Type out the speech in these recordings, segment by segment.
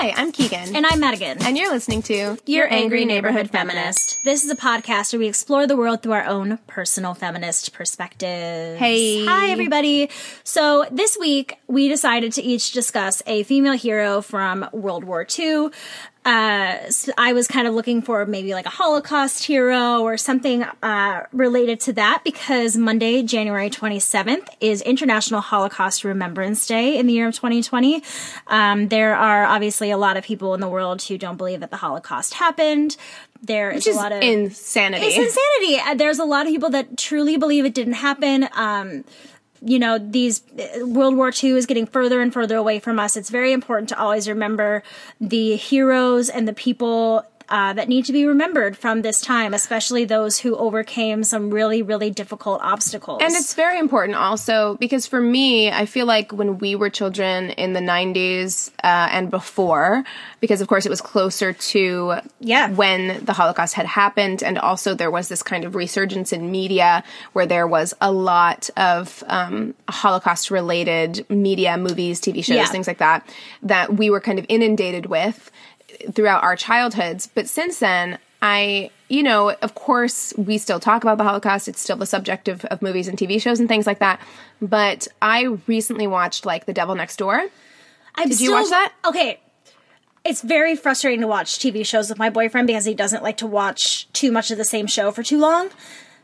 Hi, I'm Keegan. And I'm Madigan. And you're listening to Your Angry Neighborhood Feminist. This is a podcast where we explore the world through our own personal feminist perspective. Hey. Hi, everybody. So this week, we decided to each discuss a female hero from World War II. Uh, so I was kind of looking for maybe like a Holocaust hero or something uh, related to that because Monday, January 27th, is International Holocaust Remembrance Day in the year of 2020. Um, there are obviously a lot of people in the world who don't believe that the Holocaust happened. There is is a lot of insanity. it's insanity. Uh, There's a lot of people that truly believe it didn't happen. Um, you know, these World War II is getting further and further away from us. It's very important to always remember the heroes and the people uh, that need to be remembered from this time, especially those who overcame some really, really difficult obstacles. And it's very important also because for me, I feel like when we were children in the 90s uh, and before, because of course it was closer to Yeah. when the Holocaust had happened, and also there was this kind of resurgence in media where there was a lot of um, Holocaust related media, movies, TV shows, Yeah. things like that, that we were kind of inundated with throughout our childhoods. But since then, I, you know, of course, we still talk about the Holocaust. It's still the subject of, of movies and TV shows and things like that. But I recently watched, like, The Devil Next Door. I'm Did you watch that? Okay. It's very frustrating to watch TV shows with my boyfriend because he doesn't like to watch too much of the same show for too long.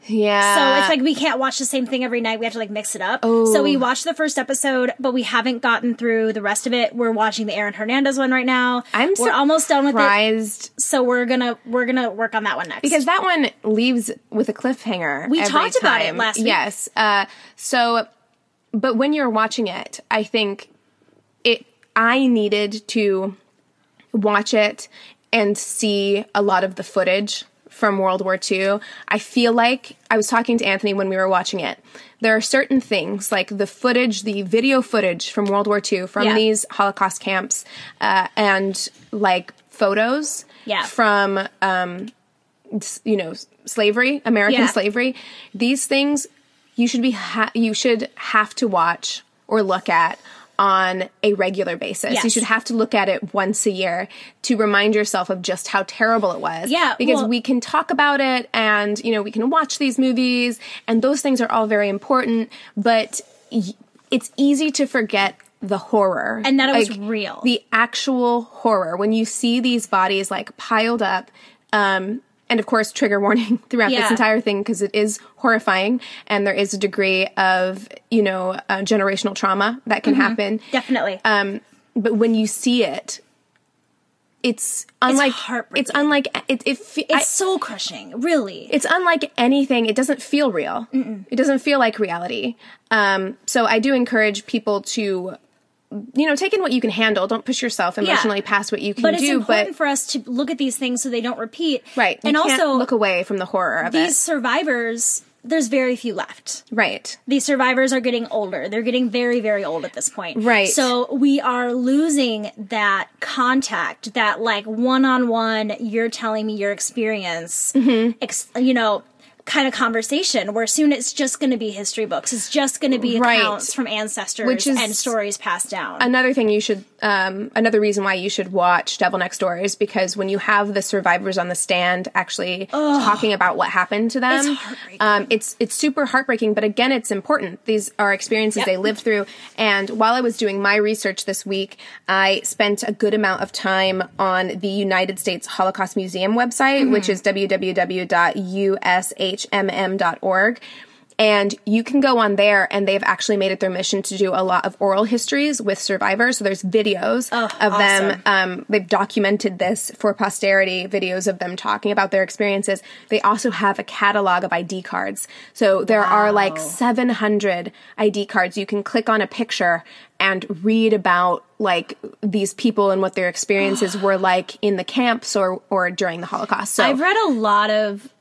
Yeah. So it's like we can't watch the same thing every night. We have to like mix it up. So we watched the first episode, but we haven't gotten through the rest of it. We're watching the Aaron Hernandez one right now. I'm we're almost done with it. surprised So we're gonna we're gonna work on that one next. because that one leaves with a cliffhanger. We talked about it last week. Yes. Uh, so, but when you're watching it, I think it. I needed to watch it and see a lot of the footage from World War II. I feel like I was talking to Anthony when we were watching it. There are certain things like the footage, the video footage from World War II, from Yeah. these Holocaust camps, uh, and like photos Yeah. from um, you know slavery, American Yeah. slavery. These things you should be ha- you should have to watch or look at on a regular basis. You should have to look at it once a year to remind yourself of just how terrible it was. Yeah, Because well- we can talk about it and, you know, we can watch these movies and those things are all very important, but y- it's easy to forget the horror. And that it was real. The actual horror. When you see these bodies like piled up, um, and of course, trigger warning throughout this entire thing because it is horrifying and there is a degree of, you know, uh, generational trauma that Mm-hmm. can happen. definitely. Um, but when you see it, it's unlike heartbreaking. it's unlike it. it fe- it's soul crushing, really. it's unlike anything. It doesn't feel real. It doesn't feel like reality. Um, so I do encourage people to, you know, take in what you can handle. Don't push yourself emotionally past what you can but it's do. important But for us to look at these things so they don't repeat. right, you and can't also look away from the horror of it. these it. survivors. There's very few left. Right. these survivors are getting older. They're getting very, very old at this point. Right. So we are losing that contact, that like one on one, you're telling me your experience, Mm-hmm. ex- you know, kind of conversation where soon it's just going to be history books. It's just going to be Right. accounts from ancestors Which is and stories passed down. Another thing you should, um, another reason why you should watch Devil Next Door is because when you have the survivors on the stand actually talking about what happened to them, It's. Um, it's it's super heartbreaking. But again, it's important. These are experiences Yep. they lived through. And while I was doing my research this week, I spent a good amount of time on the United States Holocaust Museum website, which is www.ushmm.org. And you can go on there, and they've actually made it their mission to do a lot of oral histories with survivors. So there's videos Oh, of them. Um, they've documented this for posterity, videos of them talking about their experiences. They also have a catalog of ID cards. So there are like 700 ID cards. You can click on a picture and read about like these people and what their experiences were like in the camps or or during the Holocaust. So I've read a lot of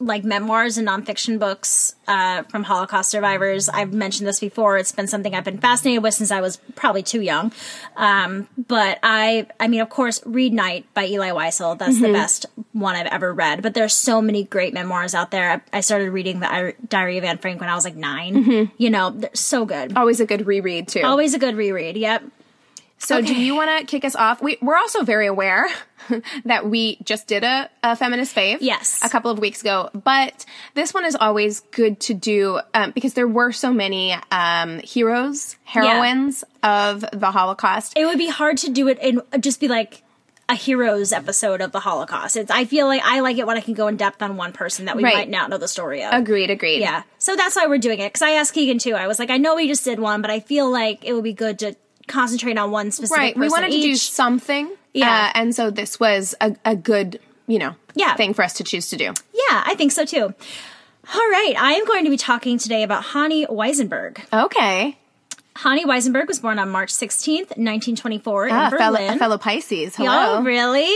like memoirs and nonfiction books uh, from Holocaust survivors. I've mentioned this before. It's been something I've been fascinated with since I was probably too young. Um, but I, I mean, of course, Read Night by Elie Wiesel. That's the best one I've ever read. But there's so many great memoirs out there. I, I started reading the Diary of Anne Frank when I was like 9 You know, they're so good. always a good reread too. Always a good reread. Yep. So, do you want to kick us off? We, we're also very aware that we just did a, a feminist fave. Yes. A couple of weeks ago. But this one is always good to do um, because there were so many um, heroes, heroines of the Holocaust. it would be hard to do it and just be like a heroes episode of the Holocaust. It's I feel like I like it when I can go in depth on one person that we Right. might not know the story of. agreed, agreed. Yeah. So that's why we're doing it. Because I asked Keegan too. I was like, I know we just did one, but I feel like it would be good to concentrate on one specific Right. We wanted to do something. Yeah. Uh, and so this was a, a good, you know, Yeah. thing for us to choose to do. Yeah, I think so too. All right, I am going to be talking today about Hanni Weissenberg. Okay. Hanni Weissenberg was born on March 16th, 1924 Ah, in a fellow, Berlin. a fellow Pisces. Hello. Oh, really?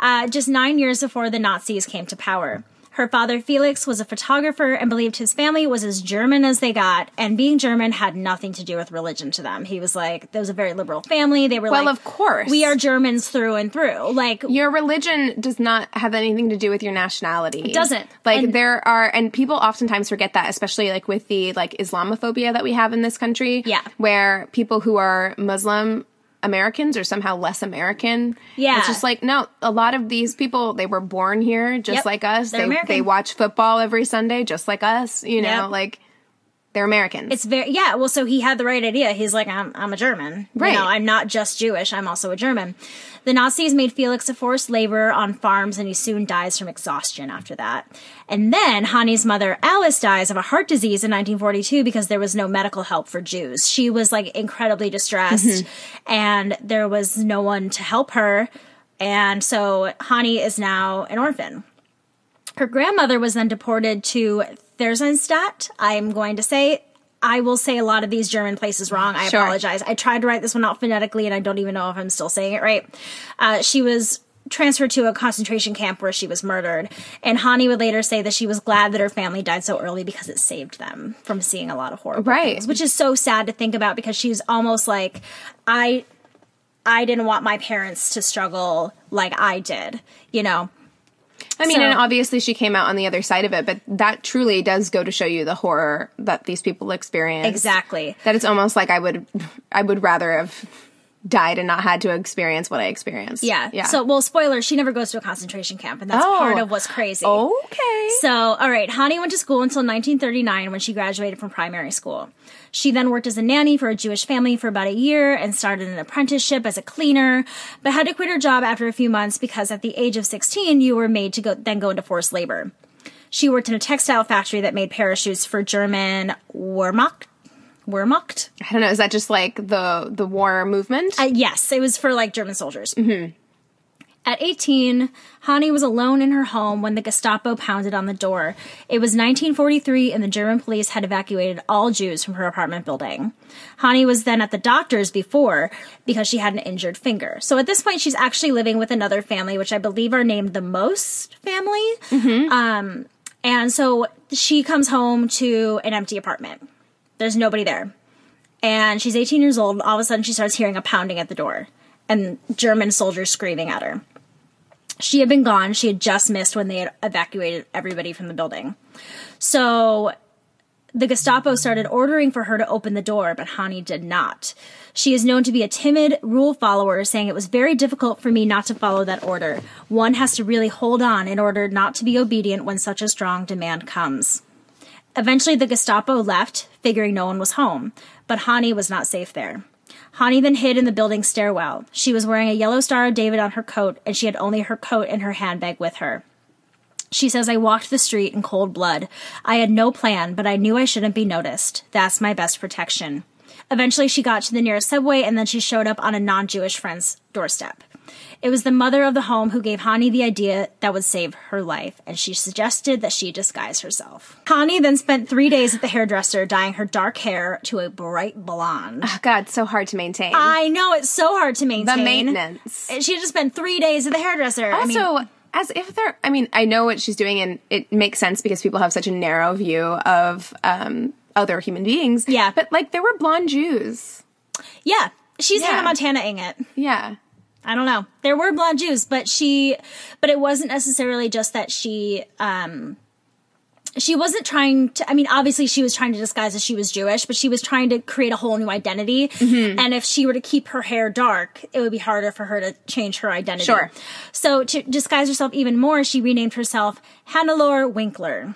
Uh, just nine years before the Nazis came to power. Her father, Felix, was a photographer and believed his family was as German as they got, and being German had nothing to do with religion to them. He was like, there was a very liberal family. They were Well, like, of course. we are Germans through and through. Like, your religion does not have anything to do with your nationality. It doesn't. Like And- there are and people oftentimes forget that, especially like with the like Islamophobia that we have in this country. Yeah. Where people who are Muslim Americans are somehow less American. Yeah. It's just like no, a lot of these people they were born here just Yep. like us. They're they American. they watch football every Sunday just like us, you know, Yep. like they're Americans. it's very, yeah, well, so he had the right idea. He's like, I'm, I'm a German. Right. You know, I'm not just Jewish, I'm also a German. The Nazis made Felix a forced laborer on farms, and he soon dies from exhaustion after that. And then Hanni's mother, Alice, dies of a heart disease in 1942 because there was no medical help for Jews. She was like incredibly distressed, mm-hmm. and there was no one to help her. And so Hanni is now an orphan. Her grandmother was then deported to Theresienstadt. I'm going to say, I will say a lot of these German places wrong. I Sure. apologize. I tried to write this one out phonetically, and I don't even know if I'm still saying it right. Uh, she was transferred to a concentration camp where she was murdered. And Hanni would later say that she was glad that her family died so early because it saved them from seeing a lot of horrible Right. things, which is so sad to think about because she's almost like, I, I didn't want my parents to struggle like I did, you know. I mean, So- and obviously she came out on the other side of it, but that truly does go to show you the horror that these people experience. Exactly. That it's almost like I would, I would rather have died and not had to experience what I experienced. Yeah. Yeah. So, well, spoiler, she never goes to a concentration camp, and that's Oh. part of what's crazy. okay. So, all right, Hanni went to school until 1939 when she graduated from primary school. She then worked as a nanny for a Jewish family for about a year and started an apprenticeship as a cleaner, but had to quit her job after a few months because at the age of 16, you were made to go then go into forced labor. She worked in a textile factory that made parachutes for German Wehrmacht. Wehrmacht? I don't know. Is that just like the the war movement? Uh, yes, it was for like German soldiers. At 18, Hanni was alone in her home when the Gestapo pounded on the door. It was 1943 and the German police had evacuated all Jews from her apartment building. Hanni was then at the doctor's before because she had an injured finger. So at this point, she's actually living with another family, which I believe are named the Most family. Um, and so she comes home to an empty apartment. There's nobody there and she's 18 years old. All of a sudden, she starts hearing a pounding at the door and German soldiers screaming at her. She had been gone. She had just missed when they had evacuated everybody from the building. So the Gestapo started ordering for her to open the door, but Hanni did not. She is known to be a timid rule follower, saying it was very difficult for me not to follow that order. One has to really hold on in order not to be obedient when such a strong demand comes. Eventually, the Gestapo left, figuring no one was home, but Hanni was not safe there. Hanni then hid in the building's stairwell. She was wearing a yellow Star of David on her coat, and she had only her coat and her handbag with her. She says, I walked the street in cold blood. I had no plan, but I knew I shouldn't be noticed. That's my best protection. Eventually, she got to the nearest subway and then she showed up on a non Jewish friend's doorstep. It was the mother of the home who gave Hanni the idea that would save her life, and she suggested that she disguise herself. Hanni then spent three days at the hairdresser dyeing her dark hair to a bright blonde. Oh, God, so hard to maintain. I know it's so hard to maintain. the maintenance. She just spent three days at the hairdresser. I mean, Also, as if they're, I mean, I know what she's doing, and it makes sense because people have such a narrow view of um, other human beings. Yeah. But like, there were blonde Jews. yeah, she's Yeah. Hannah Montana-ing it. Yeah. I don't know. There were blonde Jews, but she, but it wasn't necessarily just that she, um, she wasn't trying to, I mean, obviously she was trying to disguise that she was Jewish, but she was trying to create a whole new identity. Mm-hmm. And if she were to keep her hair dark, it would be harder for her to change her identity. Sure. So to disguise herself even more, she renamed herself Hannelore Winkler.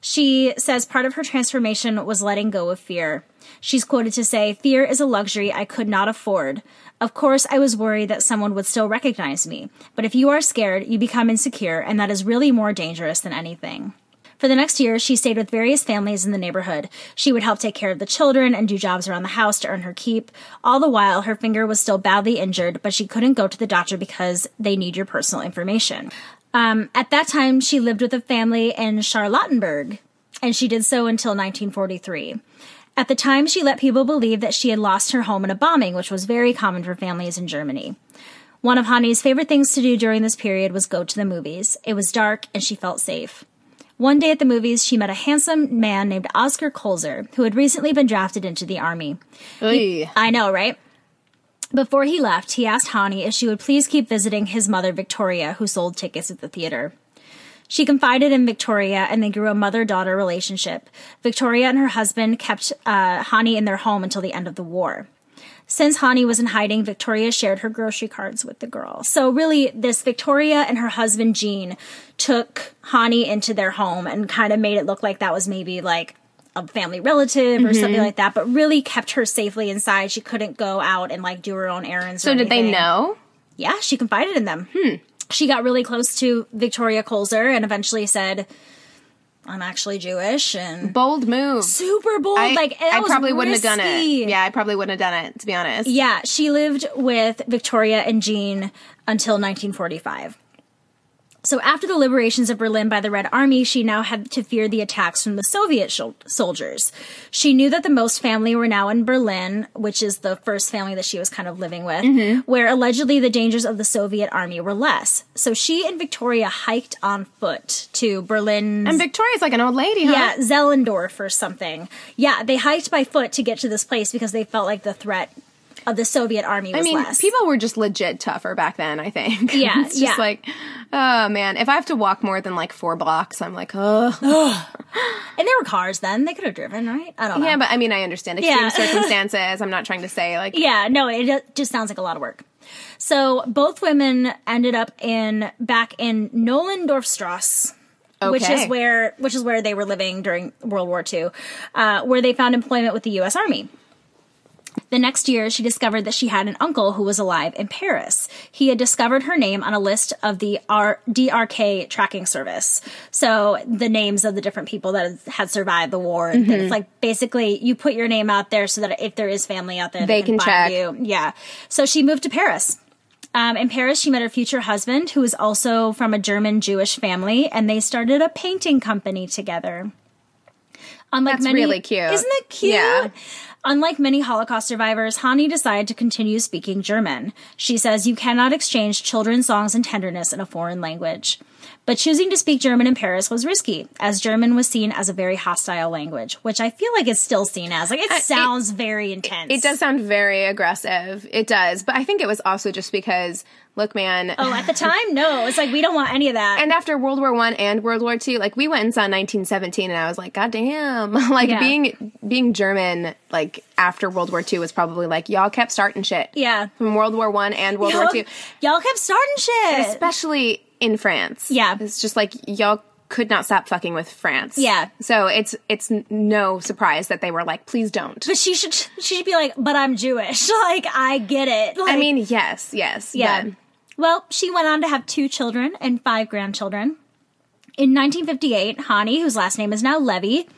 She says part of her transformation was letting go of fear. She's quoted to say, Fear is a luxury I could not afford. Of course, I was worried that someone would still recognize me. But if you are scared, you become insecure, and that is really more dangerous than anything. For the next year, she stayed with various families in the neighborhood. She would help take care of the children and do jobs around the house to earn her keep. All the while, her finger was still badly injured, but she couldn't go to the doctor because they need your personal information. Um, at that time, she lived with a family in Charlottenburg, and she did so until 1943. At the time, she let people believe that she had lost her home in a bombing, which was very common for families in Germany. One of Hanni's favorite things to do during this period was go to the movies. It was dark and she felt safe. One day at the movies, she met a handsome man named Oscar Kolzer, who had recently been drafted into the army. Oy. I know, right? Before he left, he asked Hanni if she would please keep visiting his mother, Victoria, who sold tickets at the theater. She confided in Victoria and they grew a mother daughter relationship. Victoria and her husband kept uh, Hanni in their home until the end of the war. Since Hanni was in hiding, Victoria shared her grocery cards with the girl. So really, this Victoria and her husband Jean took Hanni into their home and kind of made it look like that was maybe like a family relative or Mm-hmm. something like that, but really kept her safely inside. She couldn't go out and like do her own errands. So did they know? Yeah, she confided in them. She got really close to Victoria Kolzer and eventually said, "I'm actually Jewish." And Bold move. super bold. I, like I was probably wouldn't have done it. Yeah, I probably wouldn't have done it, to be honest. Yeah, she lived with Victoria and Jean until 1945. So after the liberations of Berlin by the Red Army, she now had to fear the attacks from the Soviet shol- soldiers. She knew that the most family were now in Berlin, which is the first family that she was kind of living with, Mm-hmm. where allegedly the dangers of the Soviet army were less. So she and Victoria hiked on foot to Berlin. And Victoria's like an old lady, huh? Yeah, Zehlendorf or something. Yeah, they hiked by foot to get to this place because they felt like the threat of the Soviet army was I mean, less. people were just legit tougher back then, I think. Yeah, it's just yeah. like, oh man, if I have to walk more than like four blocks, I'm like, oh. and there were cars then; they could have driven, right? I don't know. Yeah, but I mean, I understand extreme Yeah. circumstances. I'm not trying to say like, Yeah, no, it just sounds like a lot of work. So both women ended up in back in Nollendorfstrasse. Which is where which is where they were living during World War II, uh, where they found employment with the U.S. Army. The next year, she discovered that she had an uncle who was alive in Paris. He had discovered her name on a list of the R- DRK tracking service. So the names of the different people that had survived the war. And things. like basically you put your name out there so that if there is family out there, They can find check. you. Yeah. So she moved to Paris. Um, in Paris, she met her future husband, who was also from a German Jewish family, and they started a painting company together. Unlike That's many, really cute. Isn't it cute? Yeah. Unlike many Holocaust survivors, Hanni decided to continue speaking German. She says, You cannot exchange children's songs and tenderness in a foreign language. But choosing to speak German in Paris was risky, as German was seen as a very hostile language, which I feel like it's still seen as. Like, it uh, sounds very intense. it does sound very aggressive. It does, but I think it was also just because, look, man. Oh, at the time, no. It's like, we don't want any of that. and after World War One and World War Two, like we went and saw 1917, and I was like, God damn! like Yeah. being being German, like after World War Two was probably like y'all kept starting shit. yeah. from World War One and World War Y'all, Two, y'all kept starting shit. especially in France. Yeah. it's just like y'all could not stop fucking with France. Yeah. so it's it's no surprise that they were like, please don't. But she should she should be like, but I'm Jewish. Like I get it. Like, I mean, yes, yes, yeah. but- Well, she went on to have two children and five grandchildren. In 1958, Hanni, whose last name is now Levy,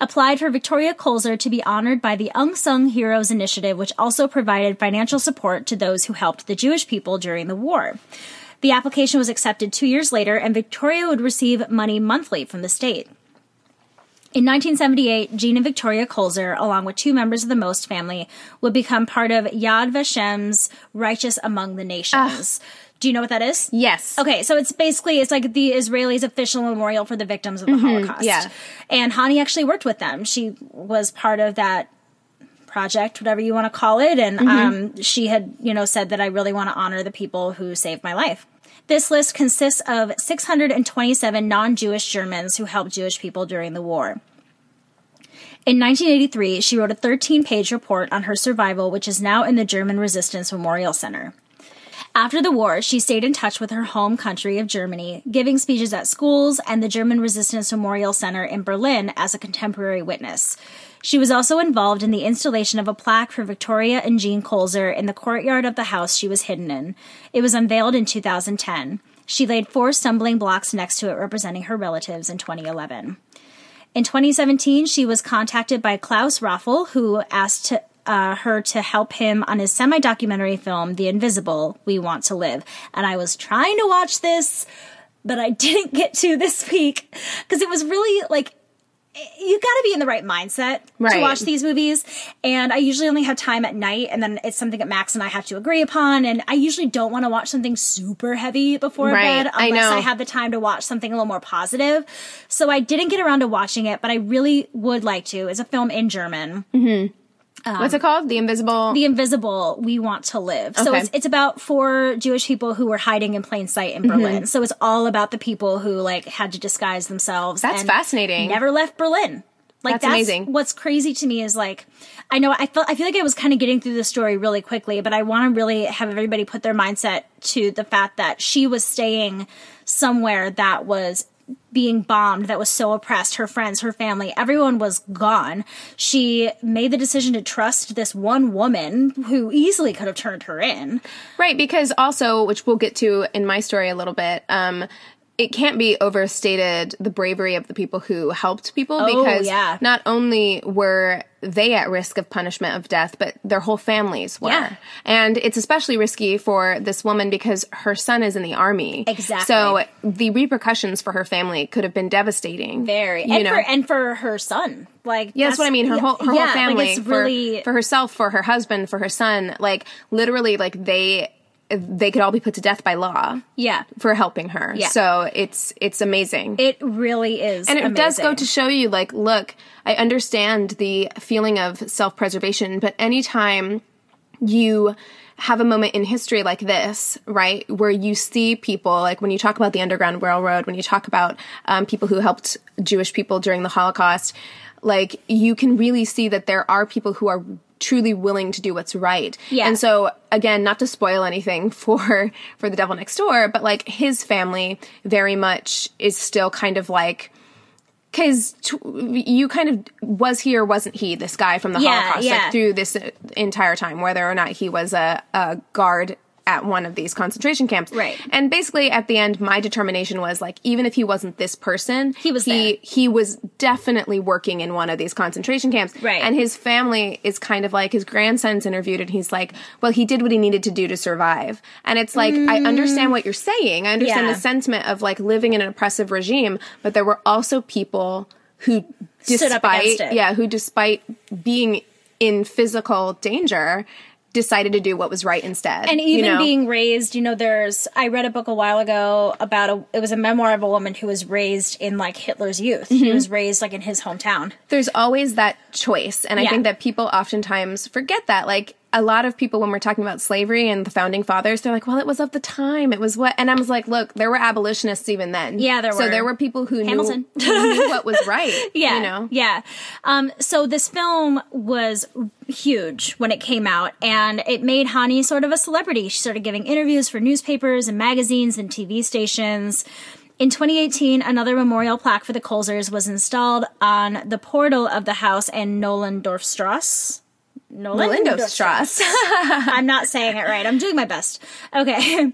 applied for Victoria Kolzer to be honored by the Unsung Heroes Initiative, which also provided financial support to those who helped the Jewish people during the war. The application was accepted two years later, and Victoria would receive money monthly from the state. In 1978, Jean and Victoria Kolzer, along with two members of the Most family, would become part of Yad Vashem's Righteous Among the Nations. Do you know what that is? Yes. Okay, so it's basically it's like the Israelis' official memorial for the victims of the mm-hmm. Holocaust. yeah. and Hanni actually worked with them. She was part of that project, whatever you want to call it, and um, she had you know said that I really want to honor the people who saved my life. This list consists of 627 non-Jewish Germans who helped Jewish people during the war. In 1983, she wrote a 13 page report on her survival, which is now in the German Resistance Memorial Center. After the war, she stayed in touch with her home country of Germany, giving speeches at schools and the German Resistance Memorial Center in Berlin as a contemporary witness. She was also involved in the installation of a plaque for Victoria and Jean Kolzer in the courtyard of the house she was hidden in. It was unveiled in 2010. She laid four stumbling blocks next to it representing her relatives in 2011. In 2017, she was contacted by Claus Räfle, who asked to, uh, her to help him on his semi documentary film, The Invisible We Want to Live. And I was trying to watch this, but I didn't get to this week because it was really like, you got to be in the right mindset to watch these movies. And I usually only have time at night, and then it's something that Max and I have to agree upon. And I usually don't want to watch something super heavy before Right. bed I unless know. I have the time to watch something a little more positive. So I didn't get around to watching it, but I really would like to. It's a film in German. Mm-hmm. What's it called? The Invisible. The Invisible We Want to Live. So it's it's about four Jewish people who were hiding in plain sight Mm-hmm. in Berlin. So it's all about the people who like had to disguise themselves. That's and fascinating. Never left Berlin. Like That's amazing. What's crazy to me is like, I know I feel I feel like I was kind of getting through the story really quickly, but I want to really have everybody put their mindset to the fact that she was staying somewhere that was being bombed, that was so oppressed. Her friends, her family, everyone was gone. She made the decision to trust this one woman who easily could have turned her in. Right, because also, which we'll get to in my story a little bit, um, it can't be overstated the bravery of the people who helped people oh, because Oh, yeah. not only were they at risk of punishment of death, but their whole families were. Yeah. And it's especially risky for this woman because her son is in the army. Exactly. So the repercussions for her family could have been devastating. Very, You and know? for and for her son, like Yeah, that's what I mean. Her yeah, whole her yeah, whole family like it's for, for herself, for her husband, for her son, like literally, like they they could all be put to death by law yeah. for helping her. Yeah. So it's it's amazing. It really is, and it does go to show you like look, I understand the feeling of self-preservation, but anytime you have a moment in history like this, right, where you see people, like when you talk about the Underground Railroad, when you talk about um, people who helped Jewish people during the Holocaust, like you can really see that there are people who are truly willing to do what's right. Yeah. And so again, not to spoil anything for for the devil next door, but like his family very much is still kind of like because you kind of was he or wasn't he this guy from the Yeah, Holocaust yeah. like through this entire time, whether or not he was a, a guard at one of these concentration camps, Right. And basically, at the end, my determination was like, even if he wasn't this person, He was he there. he was definitely working in one of these concentration camps, Right. And his family is kind of like his grandson's interviewed, and he's like, well, he did what he needed to do to survive, and it's like I understand what you're saying, I understand Mm. Yeah. the sentiment of like living in an oppressive regime, but there were also people who despite yeah who despite being in physical danger decided to do what was right instead and you even know? being raised you know there's i read a book a while ago about a it was a memoir of a woman who was raised in like hitler's youth Mm-hmm. he was raised like in his hometown there's always that choice and i think that people oftentimes forget that like a lot of people when we're talking about slavery and the founding fathers they're like well it was of the time it was what and i was like look there were abolitionists even then Yeah, there so were. there were people who Hamilton. knew, who knew what was right yeah you know yeah um so this film was huge when it came out and it made hanni sort of a celebrity she started giving interviews for newspapers and magazines and tv stations in 2018, another memorial plaque for the Kolzers was installed on the portal of the house in Nollendorfstrasse. Lindosstrasse. I'm not saying it right. I'm doing my best. Okay.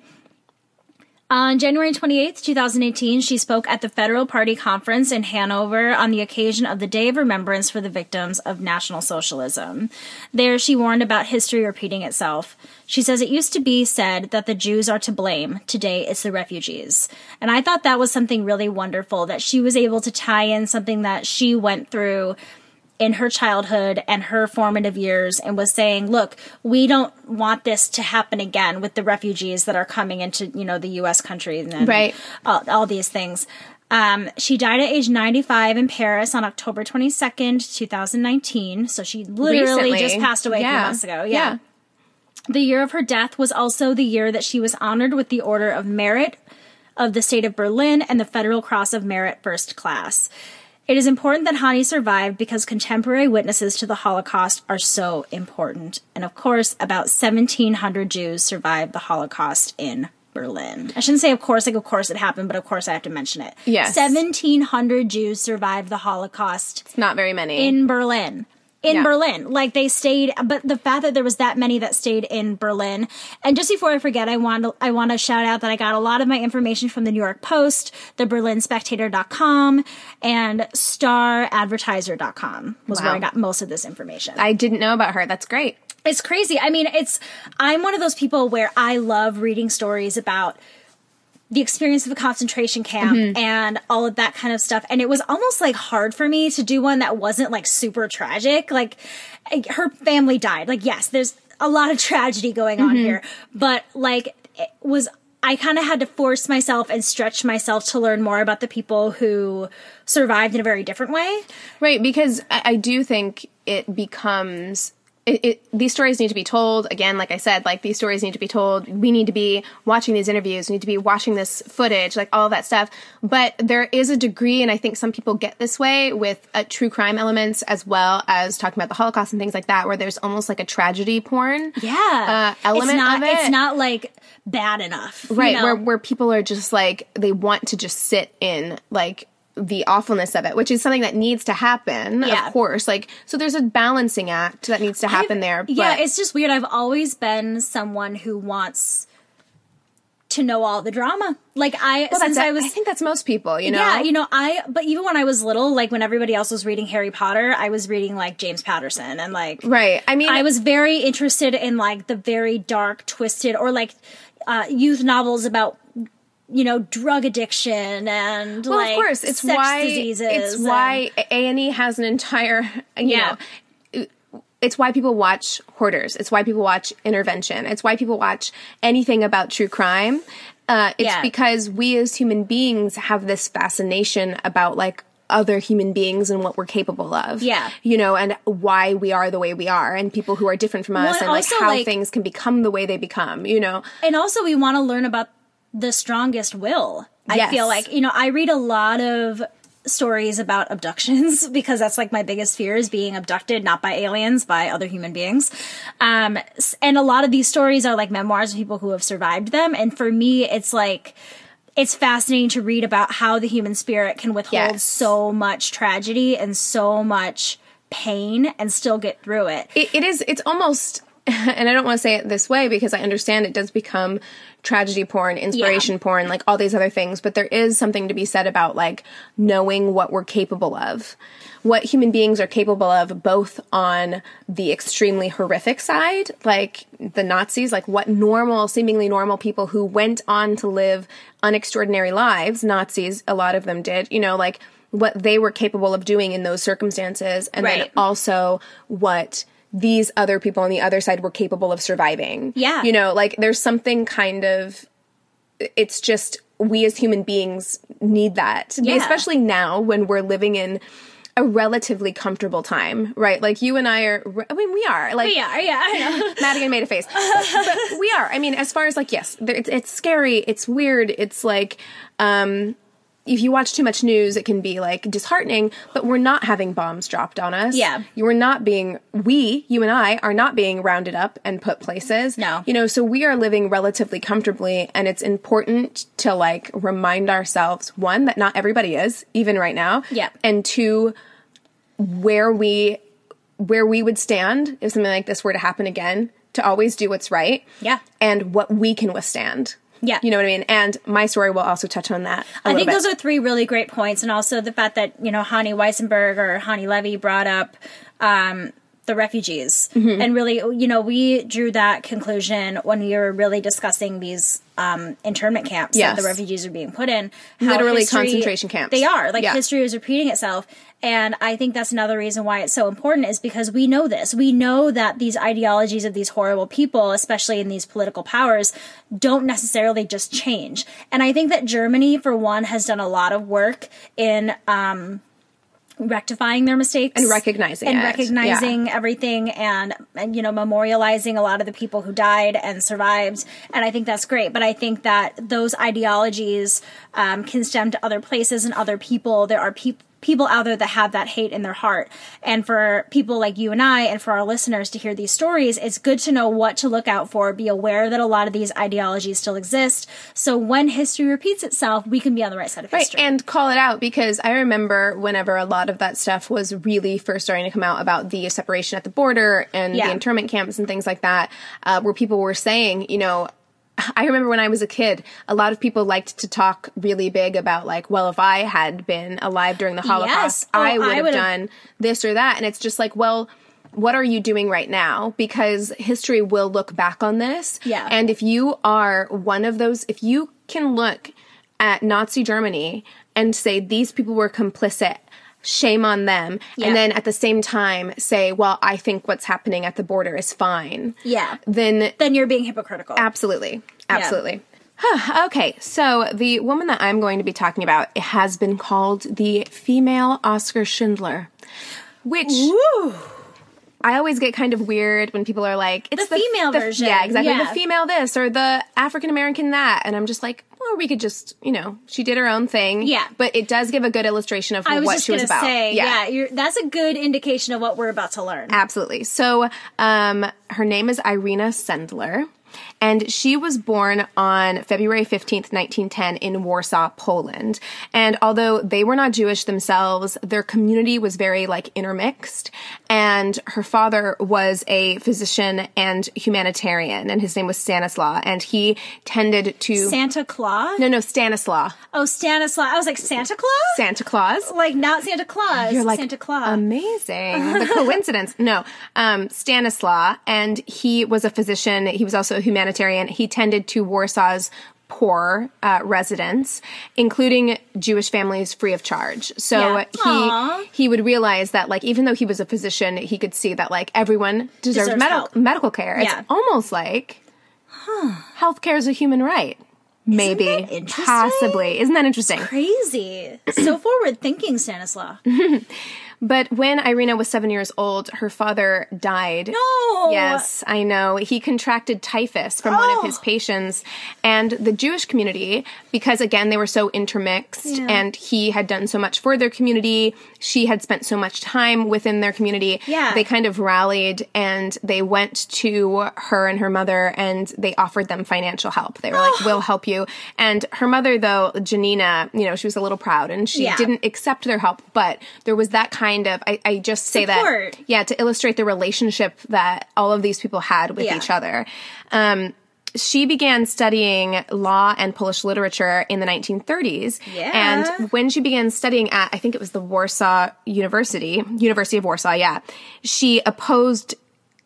On January 28th, 2018, she spoke at the Federal Party Conference in Hanover on the occasion of the Day of Remembrance for the Victims of National Socialism. There, she warned about history repeating itself. She says it used to be said that the Jews are to blame. Today, it's the refugees. And I thought that was something really wonderful that she was able to tie in something that she went through in her childhood and her formative years and was saying, look, we don't want this to happen again with the refugees that are coming into, you know, the US country and Right. all, all these things. Um, she died at age 95 in Paris on October 22nd, 2019. So she literally Recently. just passed away a few months ago. Yeah. yeah. The year of her death was also the year that she was honored with the Order of Merit of the state of Berlin and the Federal Cross of Merit First Class. It is important that Hanni survived because contemporary witnesses to the Holocaust are so important. And of course, about 1,700 Jews survived the Holocaust in Berlin. I shouldn't say, of course, like, of course it happened, but of course I have to mention it. Yes. 1,700 Jews survived the Holocaust It's Not very many. in Berlin. In Yeah. Berlin. Like they stayed but the fact that there was that many that stayed in Berlin. And just before I forget, I want to I want to shout out that I got a lot of my information from the New York Post, the berlinspectator.com, and staradvertiser.com was where I got most of this information. I didn't know about her. That's great. It's crazy. I mean, it's I'm one of those people where I love reading stories about the experience of a concentration camp Mm-hmm. and all of that kind of stuff. And it was almost like hard for me to do one that wasn't like super tragic. Like her family died. Like yes, there's a lot of tragedy going on Mm-hmm. here, but like it was I kind of had to force myself and stretch myself to learn more about the people who survived in a very different way. Right, because I, I do think it becomes. It, it, these stories need to be told again like i said like these stories need to be told we need to be watching these interviews we need to be watching this footage like all that stuff but there is a degree and i think some people get this way with uh, true crime elements as well as talking about the holocaust and things like that where there's almost like a tragedy porn Yeah. uh, element it's not, of it It's not like bad enough. you right know? where where people are just like they want to just sit in like the awfulness of it which is something that needs to happen Yeah. of course like so there's a balancing act that needs to happen there but yeah, it's just weird. I've always been someone who wants to know all the drama. Like I well, since I was I think that's most people you know Yeah, you know, I but even when I was little, like when everybody else was reading Harry Potter, I was reading like James Patterson and like right i mean I was very interested in like the very dark, twisted or like uh youth novels about you know, drug addiction and well like of course it's sex why diseases. it's and- why a&e has an entire you Yeah. know it's why people watch hoarders it's why people watch intervention it's why people watch anything about true crime uh, it's Yeah. because we as human beings have this fascination about like other human beings and what we're capable of Yeah. you know and why we are the way we are and people who are different from us Well, and like also, how like- things can become the way they become you know and also we want to learn about the strongest will. I Yes. feel like, you know, I read a lot of stories about abductions because that's like my biggest fear is being abducted not by aliens by other human beings um and a lot of these stories are like memoirs of people who have survived them and for me it's like it's fascinating to read about how the human spirit can withhold Yes. so much tragedy and so much pain and still get through it it, it is it's almost and i don't want to say it this way because i understand it does become tragedy porn inspiration Yeah. porn like all these other things but there is something to be said about like knowing what we're capable of what human beings are capable of both on the extremely horrific side like the nazis like what normal seemingly normal people who went on to live unextraordinary lives nazis a lot of them did you know like what they were capable of doing in those circumstances and then also what these other people on the other side were capable of surviving. Yeah. You know, like there's something kind of it's just we as human beings need that. Yeah. Especially now when we're living in a relatively comfortable time, right? Like you and I are I mean we are. Like yeah yeah i know Madigan made a face. But, but we are. I mean, as far as like, yes, it's, it's scary. It's weird. It's like, um, if you watch too much news, it can be like disheartening, but we're not having bombs dropped on us. Yeah. You are not being, we, you and I, are not being rounded up and put places. No. You know, so we are living relatively comfortably, and it's important to like remind ourselves one, that not everybody is, even right now. Yeah. And two, where we where we would stand if something like this were to happen again to always do what's right Yeah. and what we can withstand Yeah. You know what I mean? And my story will also touch on that. I I think those are three really great points, and also the fact that you know Hanni Weissenberg or Hanni Levy brought up um, the refugees, Mm-hmm. and really, you know, we drew that conclusion when we were really discussing these um, internment camps Yes. that the refugees are being put in. how Literally concentration camps. They are like Yeah. history is repeating itself. And I think that's another reason why it's so important is because we know this. We know that these ideologies of these horrible people, especially in these political powers, don't necessarily just change. And I think that Germany, for one, has done a lot of work in um, rectifying their mistakes And recognizing and it. recognizing everything and, and you know memorializing a lot of the people who died and survived and i think that's great but i think that those ideologies um, can stem to other places and other people there are people people out there that have that hate in their heart. And for people like you and i and for our listeners to hear these stories it's good to know what to look out for be aware that a lot of these ideologies still exist. So when history repeats itself we can be on the right side of Right, history and call it out because I remember whenever a lot of that stuff was really first starting to come out about the separation at the border and Yeah. the internment camps and things like that, uh, where people were saying, you know, I remember when I was a kid, a lot of people liked to talk really big about like, well, if I had been alive during the Holocaust, Oh, I I would have would've- done this or that. And it's just like, well, what are you doing right now? Because history will look back on this. Yeah. And if you are one of those, if you can look at Nazi Germany and say these people were complicit, shame on them, Yeah. and then at the same time say, well, I think what's happening at the border is fine. Yeah. Then then you're being hypocritical Absolutely. Absolutely. okay, so the woman that I'm going to be talking about has been called the female Oscar Schindler, which I always get kind of weird when people are like, "It's The female version, Yeah, exactly. yeah. The female this or the African American that, and I'm just like, well, we could just, you know, she did her own thing. Yeah. but it does give a good illustration of I was what just she was gonna about. say, yeah, you're, that's a good indication of what we're about to learn. Absolutely. So, um, her name is Irena Sendler, and she was born on February 15th, 1910, in Warsaw, Poland. And although they were not Jewish themselves, their community was very like intermixed. And her father was a physician and humanitarian, and his name was Stanislaw, and he tended to. Santa Claus? no, no, Stanislaw. Oh, Stanislaw. I was like Santa Claus? Santa Claus. like not Santa Claus. You're like Santa Claus. Amazing. The coincidence. no. Um, Stanislaw, and he was a physician. He was also a humanitarian. He tended to Warsaw's poor uh, residents, including Jewish families, free of charge. So Yeah. He he would realize that, like, even though he was a physician, he could see that, like, everyone deserves, Deserves medical medical care. It's Yeah. almost like healthcare is a human right. Maybe, possibly. Isn't that interesting? Crazy. so forward thinking, Stanislaus. But when Irena was seven years old, her father died. No. Yes, I know. He contracted typhus from one of his Oh. patients. And the Jewish community, because again, they were so intermixed Yeah. and he had done so much for their community, she had spent so much time within their community. Yeah. They kind of rallied and they went to her and her mother and they offered them financial help. They were like, we'll help you. And her mother, though, Janina, you know, she was a little proud and she Yeah. didn't accept their help, but there was that kind of, I, I just say Support. that, yeah, to illustrate the relationship that all of these people had with Yeah. each other. Um, she began studying law and Polish literature in the 1930s. Yeah. And when she began studying at, I think it was the Warsaw University, University of Warsaw, yeah, she opposed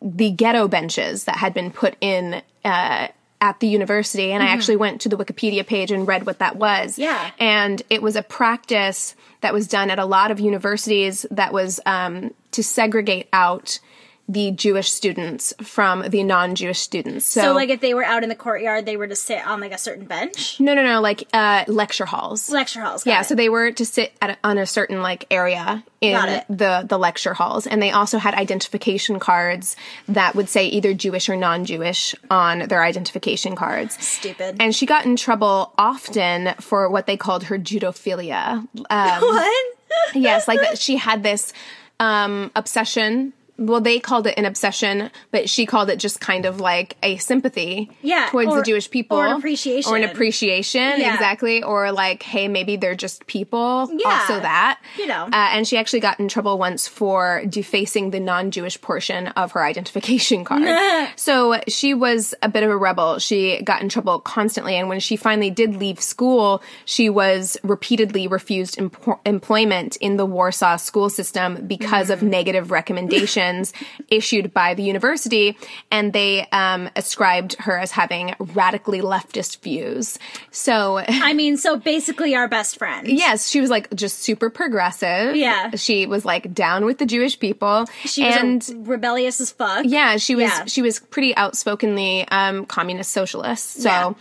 the ghetto benches that had been put in, uh, at the university. And I actually went to the Wikipedia page and read what that was. Mm-hmm. Yeah. And it was a practice that was done at a lot of universities that was um, to segregate out the Jewish students from the non-Jewish students. So, So, like, if they were out in the courtyard, they were to sit on like a certain bench. no, no, no, like uh, lecture halls. Lecture halls. yeah, it. so they were to sit at a, on a certain like area in the the lecture halls, and they also had identification cards that would say either Jewish or non-Jewish on their identification cards. Stupid. And she got in trouble often for what they called her judophilia. Um, what? yes, like she had this um, obsession well, they called it an obsession, but she called it just kind of like a sympathy Yeah, towards or- the Jewish people. or an appreciation. Or an appreciation, Yeah. exactly. Or like, hey, maybe they're just people. Yeah. Also that. You know. Uh, and she actually got in trouble once for defacing the non Jewish portion of her identification card. so she was a bit of a rebel. She got in trouble constantly. And when she finally did leave school, she was repeatedly refused empo- employment in the Warsaw school system because of negative recommendations issued by the university. And they um, ascribed her as having radically leftist views. So I mean, so basically our best friend. Yes, she was like just super progressive. Yeah. She was like down with the Jewish people. She was and a rebellious as fuck. yeah, she was Yeah. she was pretty outspokenly um communist socialist. So Yeah.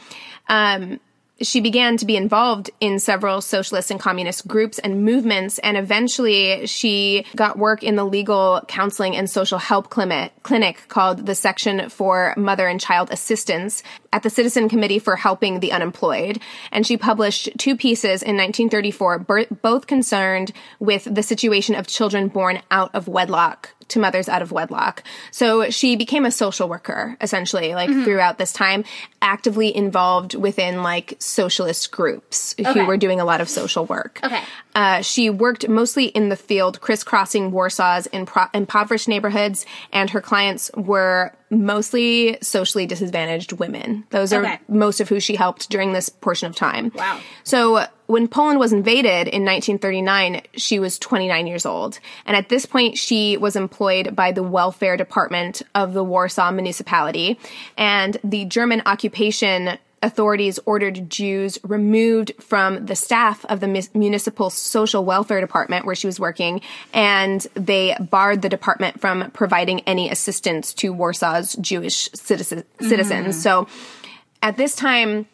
um she began to be involved in several socialist and communist groups and movements, and eventually she got work in the legal counseling and social help clinic, clinic called the Section for Mother and Child Assistance at the Citizen Committee for Helping the Unemployed. And she published two pieces in 1934, both concerned with the situation of children born out of wedlock to mothers out of wedlock. So she became a social worker essentially, like throughout this time, actively involved within like socialist groups Okay. who were doing a lot of social work. Okay. Uh, she worked mostly in the field, crisscrossing Warsaw's impro- impoverished neighborhoods, and her clients were mostly socially disadvantaged women. Those are Okay. most of who she helped during this portion of time. Wow. So when Poland was invaded in 1939, she was 29 years old. And at this point, she was employed by the welfare department of the Warsaw municipality. And the German occupation authorities ordered Jews removed from the staff of the municipal social welfare department where she was working, and they barred the department from providing any assistance to Warsaw's Jewish citizen- citizens. Mm-hmm. So at this time,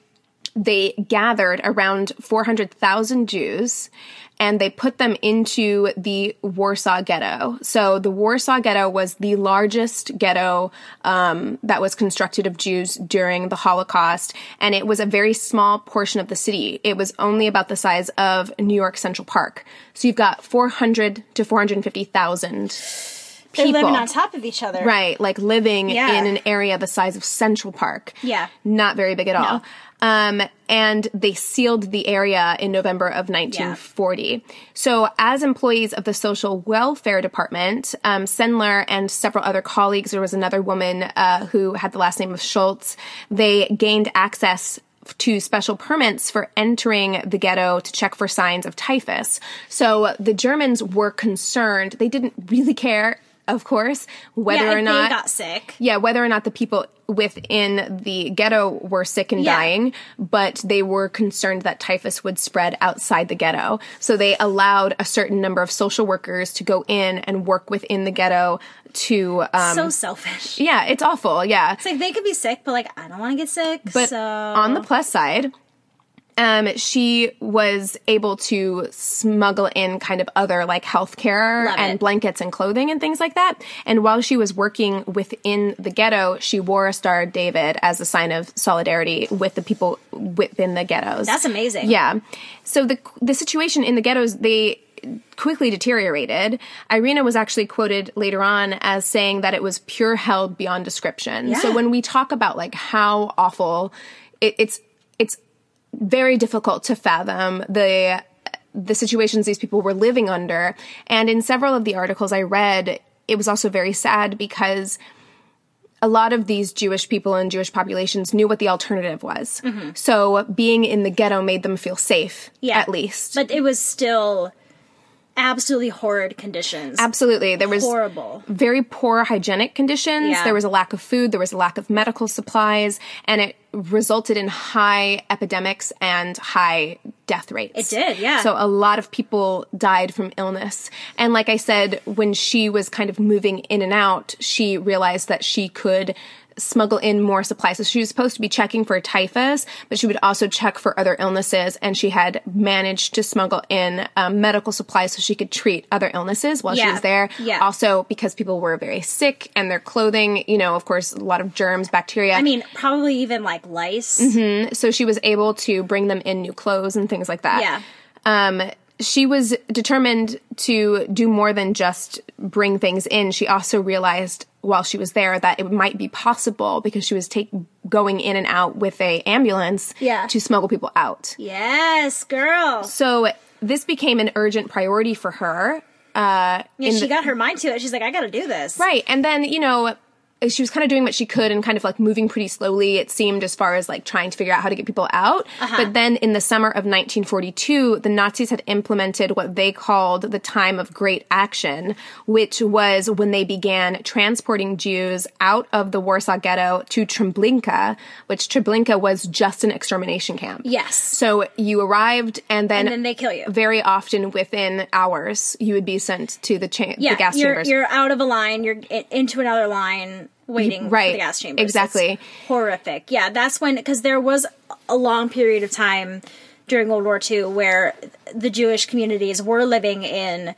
they gathered around 400,000 Jews and they put them into the Warsaw Ghetto. So the Warsaw Ghetto was the largest ghetto um, that was constructed of Jews during the Holocaust, and it was a very small portion of the city. It was only about the size of New York Central Park. So you've got 400 to 450,000 They're people. living on top of each other. Right, like living Yeah. in an area the size of Central Park. Yeah. Not very big at all. Um, and they sealed the area in November of 1940. So, as employees of the Social Welfare Department, um, Sendler and several other colleagues, there was another woman uh, who had the last name of Schultz, they gained access to special permits for entering the ghetto to check for signs of typhus. So the Germans were concerned. They didn't really care, of course, whether Yeah, or not they got sick. yeah, whether or not the people within the ghetto were sick and Yeah. dying, but they were concerned that typhus would spread outside the ghetto. So they allowed a certain number of social workers to go in and work within the ghetto to um so selfish. yeah, it's awful. Yeah. It's like they could be sick, but like I don't want to get sick. But so on the plus side, um, she was able to smuggle in kind of other like healthcare Love and it. blankets and clothing and things like that. And while she was working within the ghetto, she wore a Star of David as a sign of solidarity with the people within the ghettos. That's amazing. Yeah. So the the situation in the ghettos, they quickly deteriorated. Irena was actually quoted later on as saying that it was pure hell beyond description. So when we talk about like how awful it, it's it's very difficult to fathom the the situations these people were living under. And in several of the articles I read, it was also very sad because a lot of these Jewish people and Jewish populations knew what the alternative was. Mm-hmm. So being in the ghetto made them feel safe, Yeah. at least. But it was still absolutely horrid conditions. Absolutely. There was Horrible. very poor hygienic conditions. Yeah. There was a lack of food. There was a lack of medical supplies. And it resulted in high epidemics and high death rates. It did, yeah. So a lot of people died from illness. And like I said, when she was kind of moving in and out, she realized that she could smuggle in more supplies. So she was supposed to be checking for typhus, but she would also check for other illnesses. And she had managed to smuggle in um, medical supplies so she could treat other illnesses while she was there. Yeah. Also, because people were very sick and their clothing, you know, of course, a lot of germs, bacteria. I mean, probably even like lice. so she was able to bring them in new clothes and things like that. Yeah. Um, she was determined to do more than just bring things in. She also realized while she was there that it might be possible because she was take, going in and out with a ambulance Yeah. to smuggle people out. Yes, girl. So this became an urgent priority for her. Uh, Yeah, she the- got her mind to it. She's like, I got to do this. Right. And then, you know, Uh, she was kind of doing what she could and kind of like moving pretty slowly, it seemed, as far as like trying to figure out how to get people out. Uh-huh. But then in the summer of 1942, the Nazis had implemented what they called the time of great action, which was when they began transporting Jews out of the Warsaw Ghetto to Treblinka, which Treblinka was just an extermination camp. Yes. So you arrived and then, And then they kill you. very often within hours, you would be sent to the, cha- Yeah, the gas you're, chambers. you're out of a line. You're into another line, waiting for Right, the gas chamber. exactly. It's horrific. Yeah, that's when because there was a long period of time during World War II where the Jewish communities were living in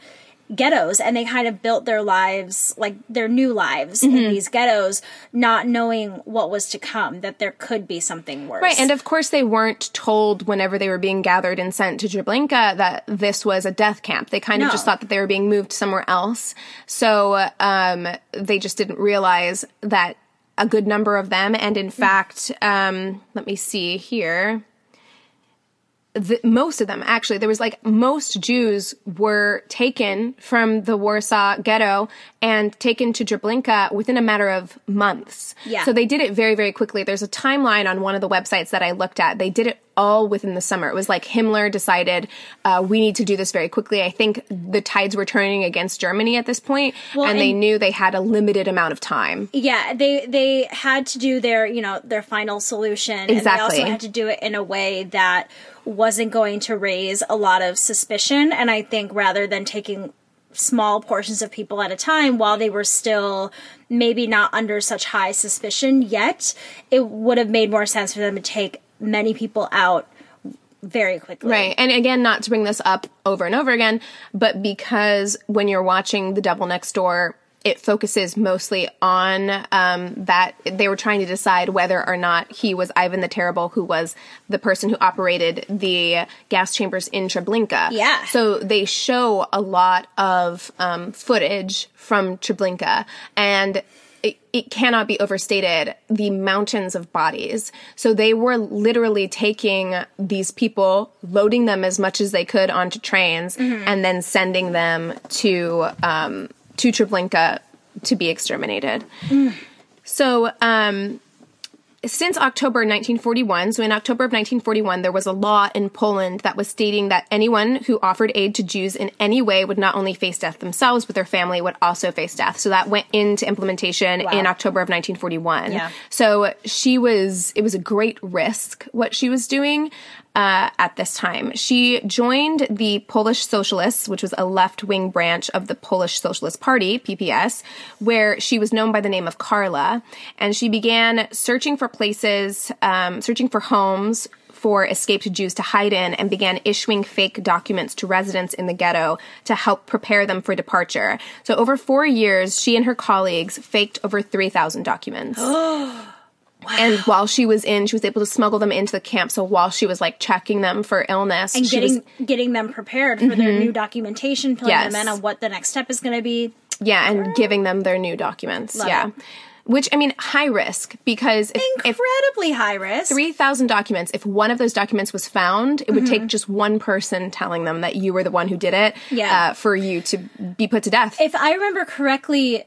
ghettos and they kind of built their lives like their new lives Mm-hmm. in these ghettos not knowing what was to come that there could be something worse Right, and of course they weren't told whenever they were being gathered and sent to Treblinka that this was a death camp. They kind of just thought that they were being moved somewhere else. So um, they just didn't realize that a good number of them, and in fact, um, let me see here. The, most of them, actually, there was like most Jews were taken from the Warsaw ghetto and taken to Treblinka within a matter of months. Yeah. So they did it very, very quickly. There's a timeline on one of the websites that I looked at. They did it all within the summer. It was like Himmler decided uh, we need to do this very quickly. I think the tides were turning against Germany at this point, Well, and they knew they had a limited amount of time. yeah they they had to do their you know their final solution and they also had to do it in a way that wasn't going to raise a lot of suspicion and i think rather than taking small portions of people at a time while they were still maybe not under such high suspicion yet it would have made more sense for them to take many people out very quickly Right. And again, not to bring this up over and over again, but because when you're watching The Devil Next Door, it focuses mostly on um, that they were trying to decide whether or not he was Ivan the Terrible, who was the person who operated the gas chambers in Treblinka. Yeah. So they show a lot of um, footage from Treblinka, and it, it cannot be overstated the mountains of bodies. So they were literally taking these people, loading them as much as they could onto trains, and then sending them to um, to Treblinka to be exterminated. So um, since October 1941, so in October of 1941, there was a law in Poland that was stating that anyone who offered aid to Jews in any way would not only face death themselves, but their family would also face death. So that went into implementation in October of 1941. Yeah. So she was, it was a great risk what she was doing. Uh, at this time, she joined the Polish Socialists, which was a left wing branch of the Polish Socialist Party, PPS, where she was known by the name of Carla. And she began searching for places, um, searching for homes for escaped Jews to hide in and began issuing fake documents to residents in the ghetto to help prepare them for departure. So over four years, she and her colleagues faked over 3,000 documents. And while she was in, she was able to smuggle them into the camp. So while she was like checking them for illness, and getting was, Mm-hmm. getting them prepared for their new documentation filling Yes. them in on what the next step is going to be yeah, and giving them their new documents. yeah. it. Which I mean, high risk because if, if incredibly high risk 3,000 documents, if one of those documents was found, it would take just one person telling them that you were the one who did it Yeah. uh, for you to be put to death. if I remember correctly,